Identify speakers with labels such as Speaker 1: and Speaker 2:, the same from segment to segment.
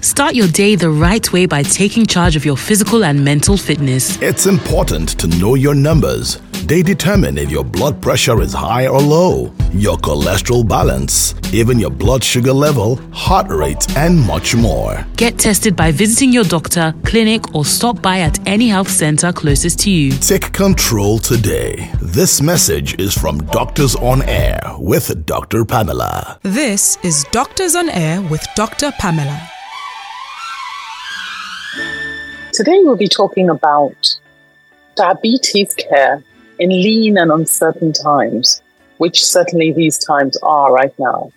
Speaker 1: Start your day the right way by taking charge of your physical and mental fitness.
Speaker 2: It's important to know your numbers. They determine if your blood pressure is high or low, your cholesterol balance, even your blood sugar level, heart rate, and much more.
Speaker 1: Get tested by visiting your doctor, clinic, or stop by at any health center closest to you.
Speaker 2: Take control today. This message is from Doctors on Air with Dr. Pamela.
Speaker 3: This is Doctors on Air with Dr. Pamela.
Speaker 4: Today we'll be talking about diabetes care in lean and uncertain times, which certainly these times are right now.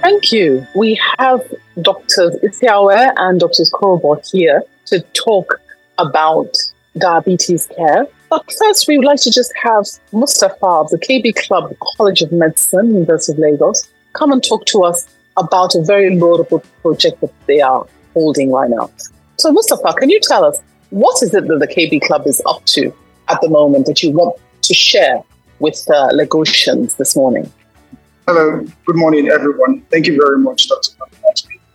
Speaker 4: Thank you. We have Drs. Isiavwe and Drs. Korubo here to talk about diabetes care. But first, we would like to just have Mustafa of the KB Club College of Medicine, University of Lagos, come and talk to us about a very laudable project that they are holding right now. So, Mustafa, can you tell us what is it that the KB Club is up to at the moment that you want to share with uh, Lagosians this morning?
Speaker 5: Hello, good morning, everyone. Thank you very much, Dr.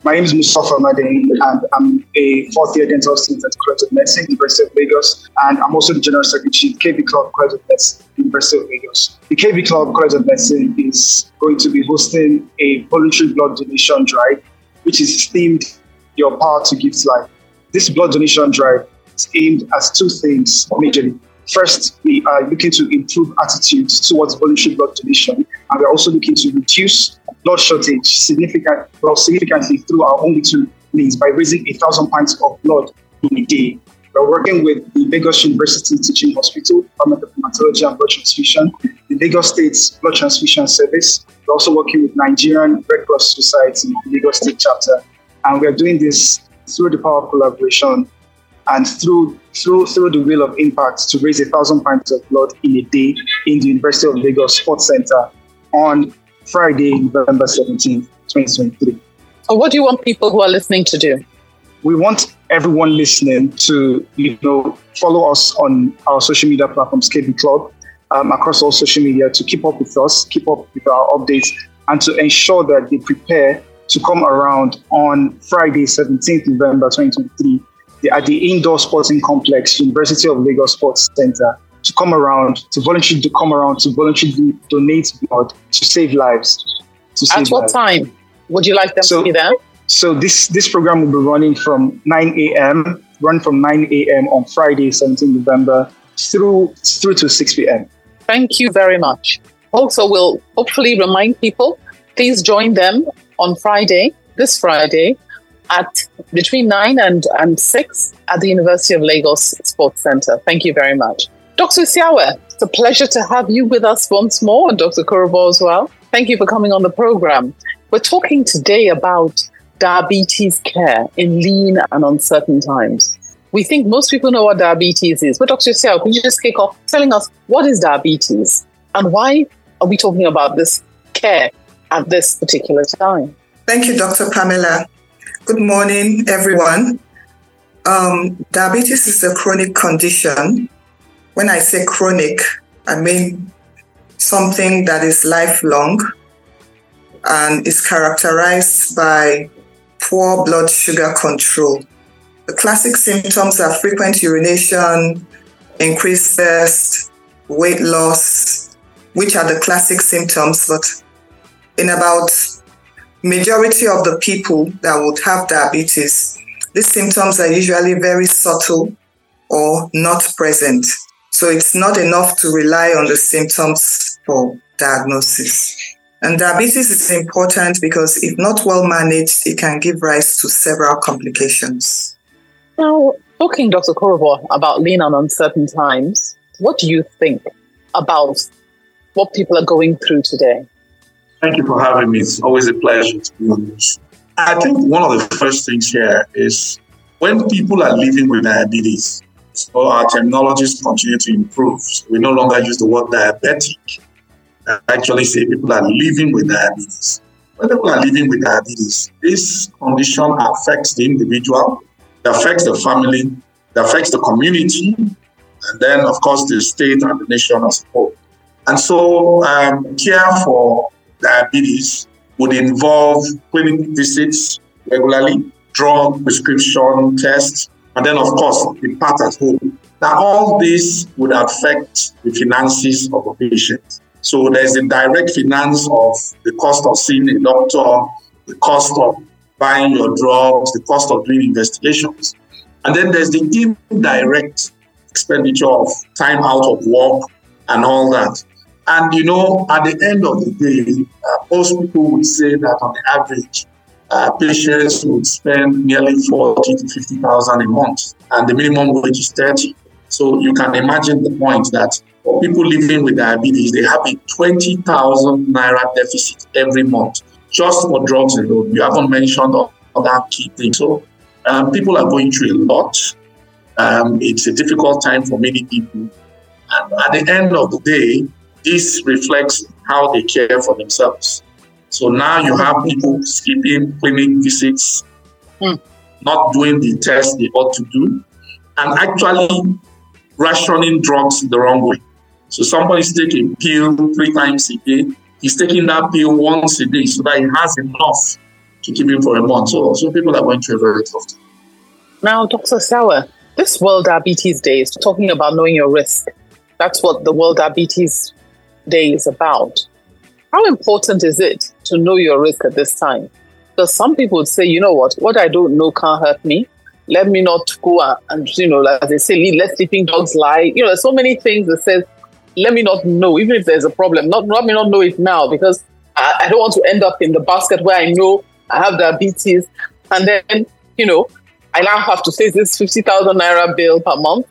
Speaker 5: My name is Mustafa Madin, and I'm a fourth year dental student at College of Medicine, University of Lagos, and I'm also the General Secretary of KB Club College of Medicine, University of Lagos. The KB Club College of Medicine is going to be hosting a voluntary blood donation drive, which is themed Your Power to Give Life. This blood donation drive is aimed at two things majorly. First, we are looking to improve attitudes towards voluntary blood donation, and we're also looking to reduce blood shortage significant, well, significantly through our own little means by raising a thousand pints of blood in a day. We're working with the Lagos University Teaching Hospital, Department of Hematology and Blood Transfusion, the Lagos State Blood Transfusion Service. We're also working with Nigerian Red Cross Society, the Lagos State chapter, and we're doing this through the power of collaboration and through through through the wheel of impact to raise a thousand pints of blood in a day in the University of Lagos Sports Center on Friday, November 17th, 2023.
Speaker 4: So what do you want people who are listening to do?
Speaker 5: We want everyone listening to, you know, follow us on our social media platforms, KB Club, um, across all social media to keep up with us, keep up with our updates, and to ensure that they prepare to come around on Friday, 17th November 2023 at the indoor sporting complex, University of Lagos Sports Center, to come around, to voluntarily to come around, to voluntarily donate blood to save lives.
Speaker 4: To save At what lives. time would you like them so, to be there?
Speaker 5: So this this program will be running from 9 a.m. Run from 9 a.m. on Friday, 17 November, through through to 6 p.m.
Speaker 4: Thank you very much. Also, we'll hopefully remind people. Please join them on Friday, this Friday, at between 9 and, and 6 at the University of Lagos Sports Center. Thank you very much. Dr. Isiavwe, it's a pleasure to have you with us once more, and Dr. Korubo as well. Thank you for coming on the program. We're talking today about diabetes care in lean and uncertain times. We think most people know what diabetes is, but Dr. Isiavwe, could you just kick off telling us what is diabetes and why are we talking about this care at this particular time?
Speaker 6: Thank you, Dr. Pamela. Good morning, everyone. Um, diabetes is a chronic condition when I say chronic, I mean something that is lifelong and is characterized by poor blood sugar control. The classic symptoms are frequent urination, increased thirst, weight loss, which are the classic symptoms, but in about majority of the people that would have diabetes, these symptoms are usually very subtle or not present. So it's not enough to rely on the symptoms for diagnosis. And diabetes is important because if not well managed, it can give rise to several complications.
Speaker 4: Now, talking, Dr. Korubo, about lean on uncertain times, what do you think about what people are going through today?
Speaker 7: Thank you for having me. It's always a pleasure to be on this. I think one of the first things here is when people are living with diabetes, so our technologies continue to improve. So we no longer use the word diabetic. I actually say people are living with diabetes. When people are living with diabetes, this condition affects the individual, it affects the family, it affects the community, and then, of course, the state and the nation as a whole. And so, um, care for diabetes would involve clinic visits regularly, drug prescription tests, and then, of course, the part at home. Now, all this would affect the finances of a patient. So there's the direct finance of the cost of seeing a doctor, the cost of buying your drugs, the cost of doing investigations. And then there's the indirect expenditure of time out of work and all that. And you know, at the end of the day, uh, most people would say that on the average, uh, patients would spend nearly 40 to 50,000 a month, and the minimum wage is 30. So you can imagine the point that for people living with diabetes, they have a 20,000 naira deficit every month just for drugs alone. You haven't mentioned other key things. So um, people are going through a lot. Um, it's a difficult time for many people. And at the end of the day, this reflects how they care for themselves. So now you have people skipping clinic visits, mm. not doing the tests they ought to do, and actually rationing drugs the wrong way. So somebody's taking pill three times a day. He's taking that pill once a day so that he has enough to keep him for a month. So, so people are going through a very tough time.
Speaker 4: Now, Dr. Sawa, this World Diabetes Day is talking about knowing your risk. That's what the World Diabetes Day is about. How important is it to know your risk at this time? Because some people would say, you know what, what I don't know can't hurt me. Let me not go and, you know, as they say, let sleeping dogs lie. You know, there's so many things that says, let me not know, even if there's a problem. Not let me not know it now because I, I don't want to end up in the basket where I know I have diabetes. And then, you know, I now have to face this 50,000 naira bill per month.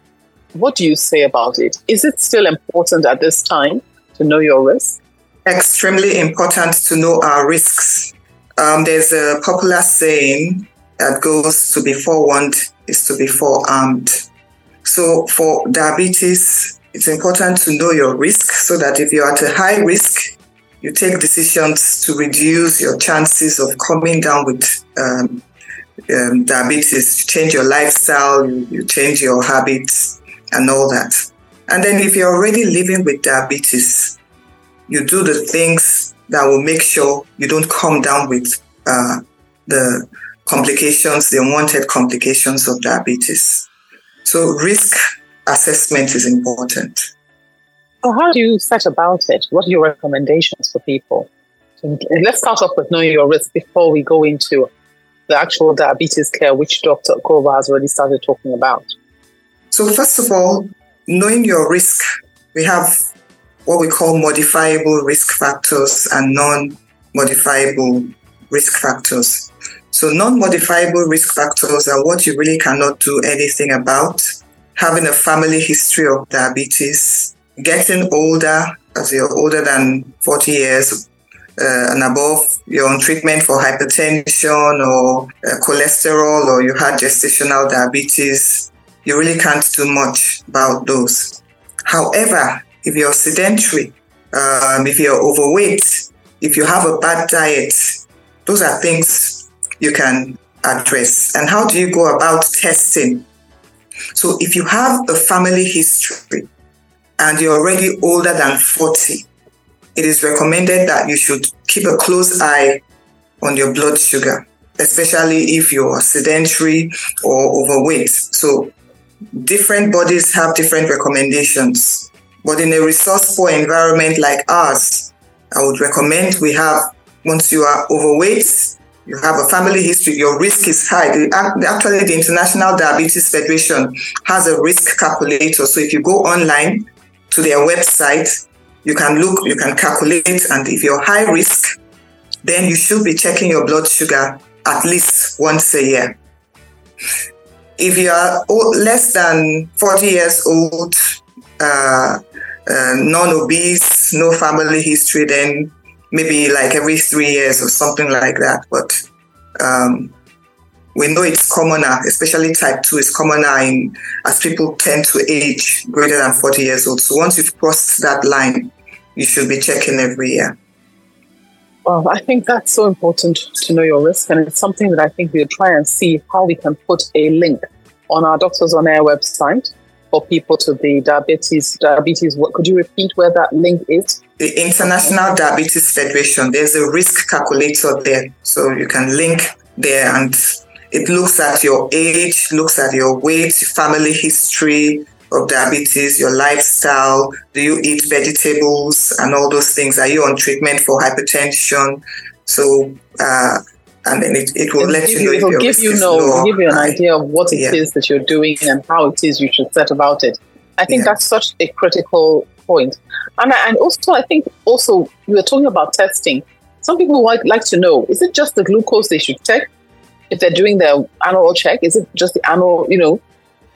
Speaker 4: What do you say about it? Is it still important at this time to know your risk?
Speaker 6: Extremely important to know our risks. Um, there's a popular saying that goes to be forewarned is to be forearmed. So for diabetes, it's important to know your risk so that if you're at a high risk, you take decisions to reduce your chances of coming down with um, um, diabetes. You change your lifestyle, you, you change your habits, and all that. And then if you're already living with diabetes, you do the things that will make sure you don't come down with uh, the complications, the unwanted complications of diabetes. So risk assessment is important.
Speaker 4: So how do you set about it? What are your recommendations for people? Let's start off with knowing your risk before we go into the actual diabetes care, which Dr. Kova has already started talking about.
Speaker 6: So first of all, knowing your risk, we have what we call modifiable risk factors and non-modifiable risk factors. So non-modifiable risk factors are what you really cannot do anything about. Having a family history of diabetes, getting older, as you're older than 40 years uh, and above, you're on treatment for hypertension or uh, cholesterol or you had gestational diabetes, you really can't do much about those. However, if you're sedentary, um, if you're overweight, if you have a bad diet, those are things you can address. And how do you go about testing? So if you have a family history and you're already older than 40, it is recommended that you should keep a close eye on your blood sugar, especially if you're sedentary or overweight. So different bodies have different recommendations. But in a resource poor environment like ours, I would recommend we have, once you are overweight, you have a family history, your risk is high. Actually, the International Diabetes Federation has a risk calculator. So if you go online to their website, you can look, you can calculate, and if you're high risk, then you should be checking your blood sugar at least once a year. If you are less than 40 years old, uh, uh, non-obese, no family history, then maybe like every three years or something like that. But um, we know it's commoner, especially type 2 is commoner in, as people tend to age greater than 40 years old. So once you've crossed that line, you should be checking every year.
Speaker 4: Well, I think that's so important to know your risk, and it's something that I think we'll try and see how we can put a link on our Doctors on Air website for people to the diabetes diabetes. What could you repeat where that link is?
Speaker 6: The International Diabetes Federation. There's a risk calculator there, so you can link there, and it looks at your age, looks at your weight, family history of diabetes, your lifestyle. Do you eat vegetables and all those things? Are you on treatment for hypertension? So. Uh, and then it, it will let you know.
Speaker 4: It will give you know, give you an idea of what it yeah. is that you're doing and how it is you should set about it. I think yeah. that's such a critical point. And and also I think also you were talking about testing. Some people like like to know: is it just the glucose they should check if they're doing their annual check? Is it just the annual, you know,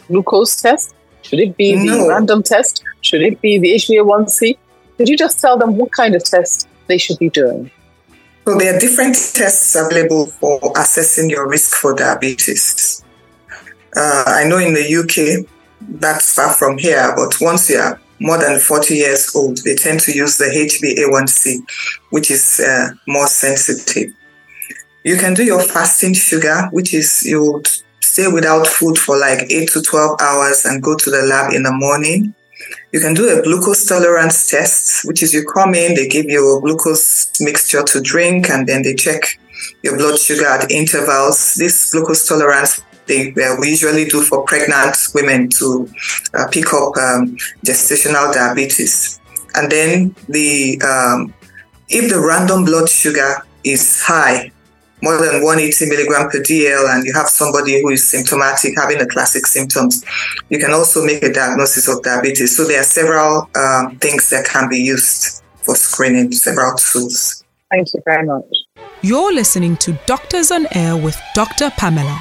Speaker 4: glucose test? Should it be no. the random test? Should it be the HbA1c? Could you just tell them what kind of test they should be doing?
Speaker 6: So there are different tests available for assessing your risk for diabetes. Uh, I know in the UK, that's far from here, but once you're more than 40 years old, they tend to use the HbA1c, which is uh, more sensitive. You can do your fasting sugar, which is you stay without food for like 8 to 12 hours and go to the lab in the morning. You can do a glucose tolerance test, which is you come in, they give you a glucose mixture to drink, and then they check your blood sugar at intervals. This glucose tolerance they uh, we usually do for pregnant women to uh, pick up um, gestational diabetes. And then the um, if the random blood sugar is high, more than 180 milligram per DL and you have somebody who is symptomatic, having the classic symptoms, you can also make a diagnosis of diabetes. So there are several um, things that can be used for screening, several tools.
Speaker 4: Thank you very much.
Speaker 3: You're listening to Doctors on Air with Dr. Pamela.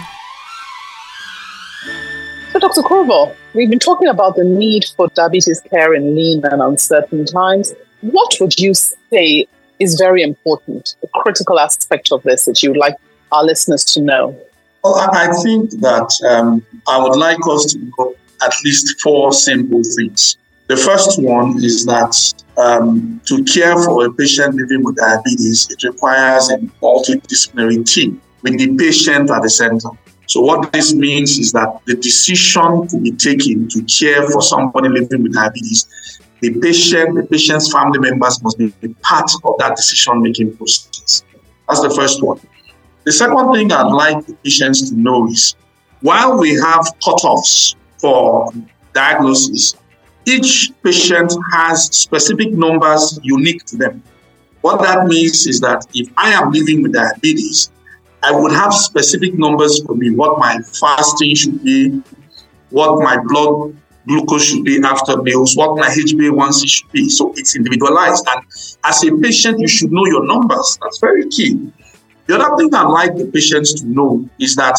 Speaker 4: So, Dr. Corvo, we've been talking about the need for diabetes care in lean and uncertain times. What would you say is very important, a critical aspect of this that you would like our listeners to know?
Speaker 7: Well, I think that um, I would like us to know at least four simple things. The first one is that um, to care for a patient living with diabetes, it requires a multidisciplinary team with the patient at the center. So, what this means is that the decision to be taken to care for somebody living with diabetes the patient, the patient's family members must be part of that decision making process. That's the first one. The second thing I'd like the patients to know is while we have cutoffs for diagnosis, each patient has specific numbers unique to them. What that means is that if I am living with diabetes, I would have specific numbers for me, what my fasting should be, what my blood glucose should be after meals, what my HbA1c should be. So it's individualized. And as a patient, you should know your numbers. That's very key. The other thing I'd like the patients to know is that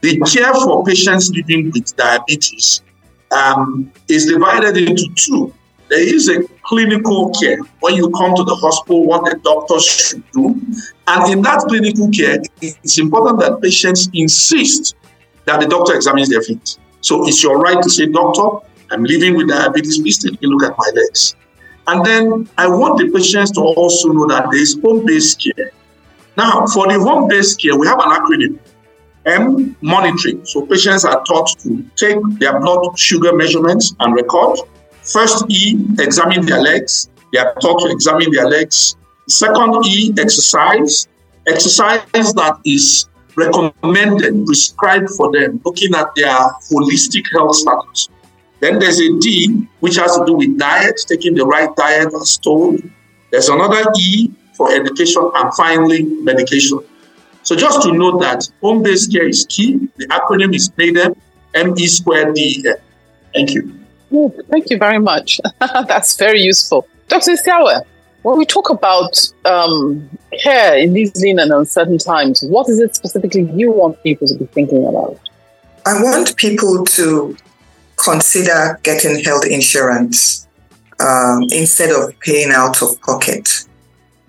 Speaker 7: the care for patients living with diabetes um, is divided into two. There is a clinical care when you come to the hospital, what the doctors should do. And in that clinical care, it's important that patients insist that the doctor examines their feet. So it's your right to say, Doctor, I'm living with diabetes. Please take a look at my legs. And then I want the patients to also know that there is home based care. Now, for the home based care, we have an acronym M monitoring. So patients are taught to take their blood sugar measurements and record. First E, examine their legs. They are taught to examine their legs. Second E, exercise. Exercise that is recommended, prescribed for them, looking at their holistic health status. Then there's a D, which has to do with diet, taking the right diet as told. There's another E for education, and finally, medication. So just to note that home-based care is key. The acronym is NADEM, M-E squared D-E-M. Thank you.
Speaker 4: Thank you very much. That's very useful. Dr. Isiavwe, when we talk about um, care in these lean and uncertain times, what is it specifically you want people to be thinking about?
Speaker 6: I want people to consider getting health insurance um, instead of paying out of pocket.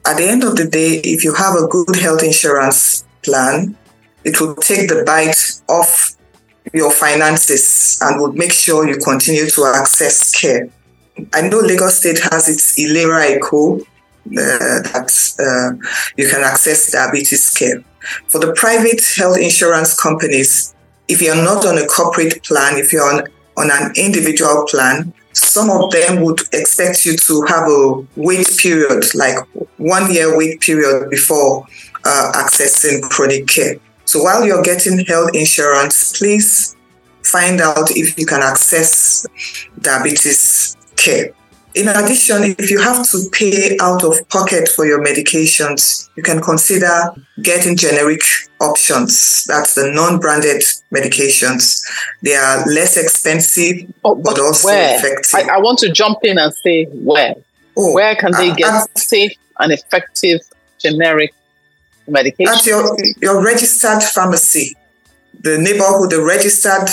Speaker 6: At the end of the day, if you have a good health insurance plan, it will take the bite off your finances and would make sure you continue to access care. I know Lagos State has its Ilera Eko uh, that uh, you can access diabetes care. For the private health insurance companies, if you're not on a corporate plan, if you're on, on an individual plan. Some of them would expect you to have a wait period, like one year wait period before uh, accessing chronic care. So while you're getting health insurance, please find out if you can access diabetes care. In addition, if you have to pay out of pocket for your medications, you can consider getting generic options. That's the non-branded medications. They are less expensive, oh, but, but, also
Speaker 4: where?
Speaker 6: effective.
Speaker 4: I, I, want to jump in and say where. Oh, where can they uh, get uh, safe and effective generic medication?
Speaker 6: At your, your registered pharmacy, the neighborhood, the registered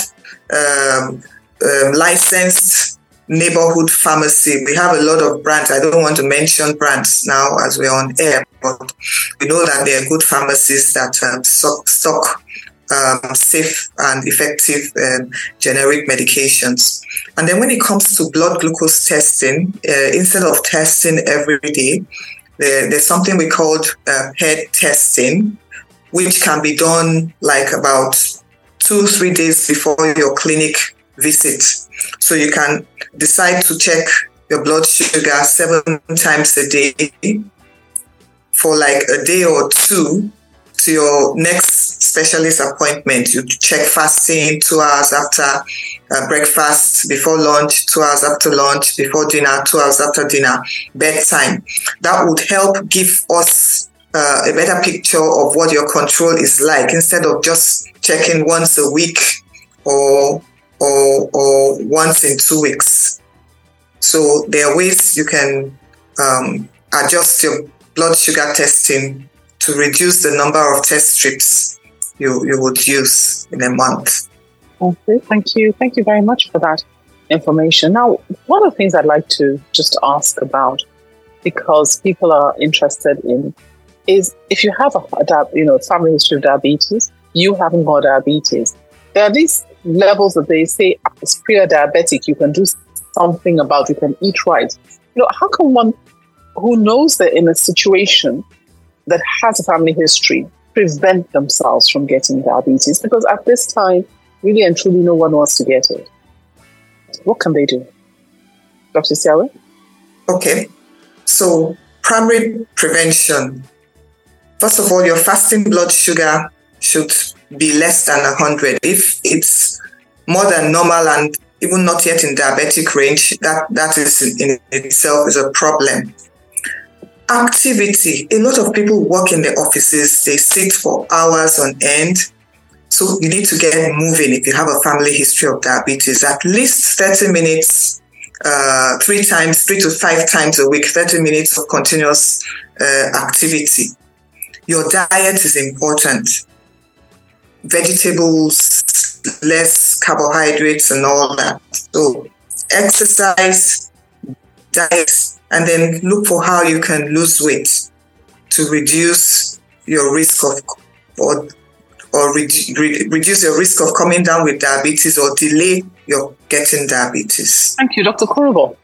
Speaker 6: um, um, licensed neighborhood pharmacy. We have a lot of brands. I don't want to mention brands now as we're on air, but we know that there are good pharmacies that um, stock, stock um, safe and effective um, generic medications. And then when it comes to blood glucose testing, uh, instead of testing every day, there, there's something we call uh, PED testing, which can be done like about two, three days before your clinic visit. So you can decide to check your blood sugar seven times a day for like a day or two to your next specialist appointment. You check fasting two hours after uh, breakfast, before lunch, two hours after lunch, before dinner, two hours after dinner, bedtime. That would help give us uh, a better picture of what your control is like instead of just checking once a week or or, or once in two weeks. So there are ways you can um, adjust your blood sugar testing to reduce the number of test strips you, you would use in a month.
Speaker 4: Okay, thank you. Thank you very much for that information. Now, one of the things I'd like to just ask about, because people are interested in, is if you have a, you know family history of diabetes, you haven't got diabetes. There are these levels that they say as pre-diabetic, you can do something about, you can eat right. You know, how can one who knows they're in a situation that has a family history prevent themselves from getting diabetes? Because at this time, really and truly, no one wants to get it. What can they do? Dr. Siawe?
Speaker 6: Okay. So, primary prevention. First of all, your fasting blood sugar should be less than 100. If it's more than normal and even not yet in diabetic range, that, that is in itself is a problem. Activity. A lot of people work in the offices, they sit for hours on end. So you need to get moving if you have a family history of diabetes, at least 30 minutes, uh, three times, three to five times a week, 30 minutes of continuous uh, activity. Your diet is important vegetables, less carbohydrates, and all that. So, exercise, diet, and then look for how you can lose weight to reduce your risk of or or re- re- reduce your risk of coming down with diabetes or delay your getting diabetes.
Speaker 4: Thank you, Dr. Korubo.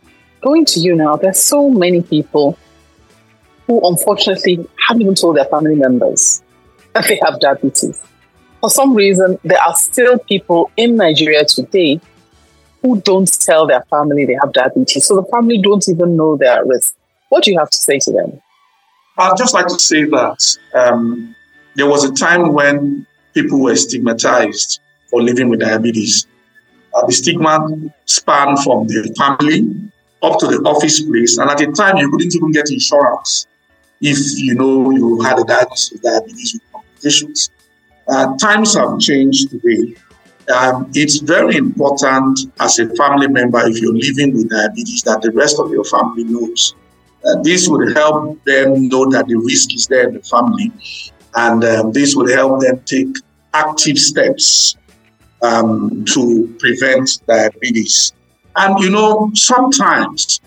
Speaker 4: Going to you now, there's so many people who unfortunately haven't even told their family members that they have diabetes for some reason, there are still people in Nigeria today who don't tell their family they have diabetes. So the family don't even know they're at risk. What do you have to say to them?
Speaker 7: I'd just like to say that um, there was a time when people were stigmatized for living with diabetes. Uh, the stigma spanned from the family up to the office place, and at the time you couldn't even get insurance if you know you had a diagnosis of diabetes with complications. Uh, times have changed today. Um, it's very important as a family member, if you're living with diabetes, that the rest of your family knows. Uh, this would help them know that the risk is there in the family, and um, this would help them take active steps um, to prevent diabetes. And you know, sometimes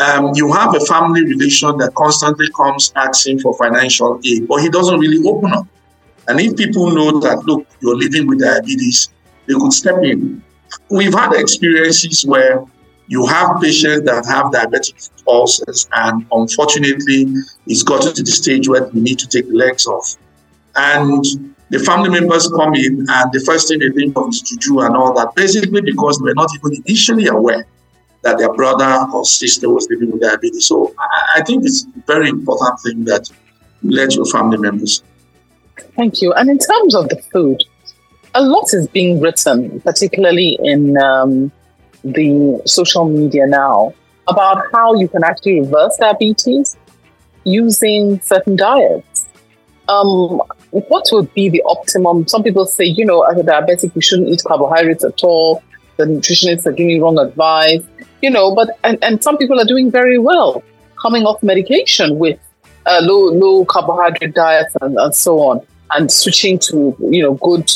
Speaker 7: um, you have a family relation that constantly comes asking for financial aid, but he doesn't really open up. And if people know that, look, you're living with diabetes, they could step in. We've had experiences where you have patients that have diabetic ulcers, and unfortunately, it's gotten to the stage where we need to take the legs off. And the family members come in and the first thing they think of is juju and all that, basically because they were not even initially aware that their brother or sister was living with diabetes. So I think it's a very important thing that you let your family members.
Speaker 4: Thank you. And in terms of the food, a lot is being written, particularly in um, the social media now, about how you can actually reverse diabetes using certain diets. Um, what would be the optimum? Some people say, you know, as a diabetic, you shouldn't eat carbohydrates at all. The nutritionists are giving wrong advice, you know, but, and, and some people are doing very well coming off medication with uh, low, low carbohydrate diets and, and so on, and switching to, you know, good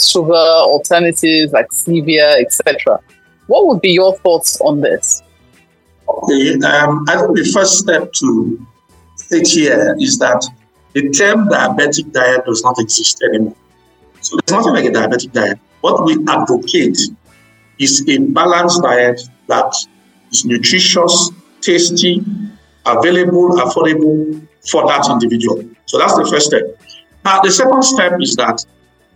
Speaker 4: sugar alternatives like stevia, etc. What would be your thoughts on this?
Speaker 7: Okay, um, I think the first step to state here is that the term diabetic diet does not exist anymore. So there's nothing like a diabetic diet. What we advocate is a balanced diet that is nutritious, tasty, available, affordable for that individual. So that's the first step. Now, the second step is that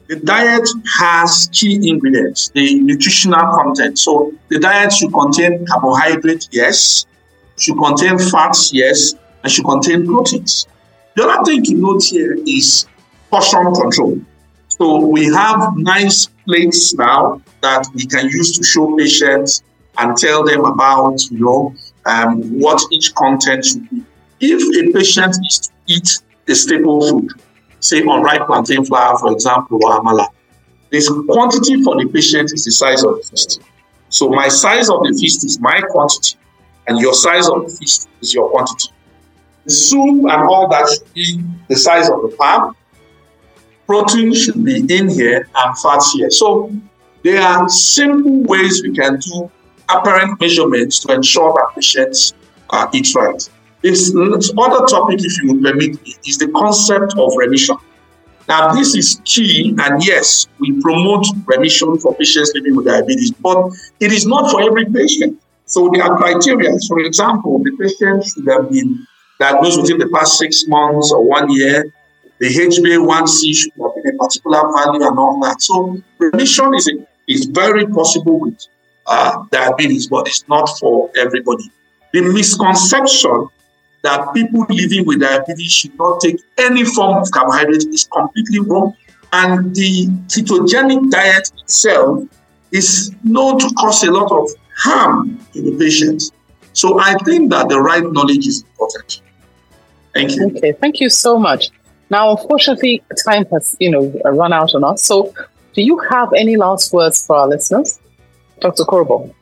Speaker 7: the diet has key ingredients, the nutritional content. So the diet should contain carbohydrate, yes, should contain fats, yes, and should contain proteins. The other thing to note here is portion control. So we have nice plates now that we can use to show patients and tell them about, you know, um, what each content should be. If a patient is to eat a staple food, say on unripe plantain flour, for example, or amala, this quantity for the patient is the size of the feast. So my size of the feast is my quantity, and your size of the feast is your quantity. The soup and all that should be the size of the palm. Protein should be in here and fats here. So there are simple ways we can do apparent measurements to ensure that patients uh, eat right. This other topic, if you would permit me, is the concept of remission. Now, this is key, and yes, we promote remission for patients living with diabetes, but it is not for every patient. So there are criteria. For example, the patient should have been diagnosed within the past six months or one year. The HbA1c should have been a particular value and all that. So remission is, a, is very possible with uh, diabetes, but it's not for everybody. The misconception that people living with diabetes should not take any form of carbohydrate is completely wrong. And the ketogenic diet itself is known to cause a lot of harm to the patients. So I think that the right knowledge is important. Thank you.
Speaker 4: Okay, thank you so much. Now, unfortunately, time has you know run out on us. So, do you have any last words for our listeners, Dr. Korubo?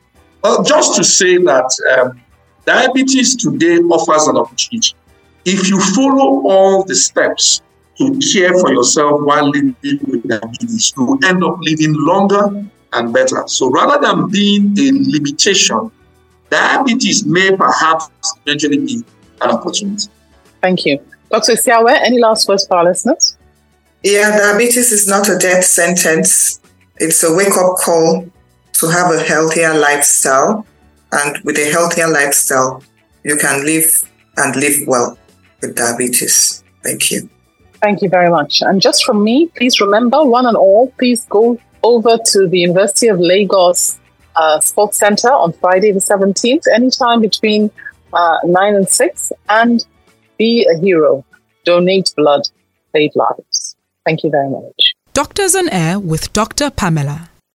Speaker 7: Well, just to say that um, diabetes today offers an opportunity. If you follow all the steps to care for yourself while living with diabetes, you end up living longer and better. So, rather than being a limitation, diabetes may perhaps eventually be an opportunity.
Speaker 4: Thank you. Dr. Siawe, any last words for our listeners?
Speaker 6: Yeah, diabetes is not a death sentence. It's a wake up call to have a healthier lifestyle. And with a healthier lifestyle, you can live and live well with diabetes. Thank you.
Speaker 4: Thank you very much. And just from me, please remember, one and all, please go over to the University of Lagos uh, Sports Center on Friday the 17th, anytime between uh, 9 and 6. And be a hero. Donate blood. Save lives. Thank you very much.
Speaker 3: Doctors on Air with Dr. Pamela.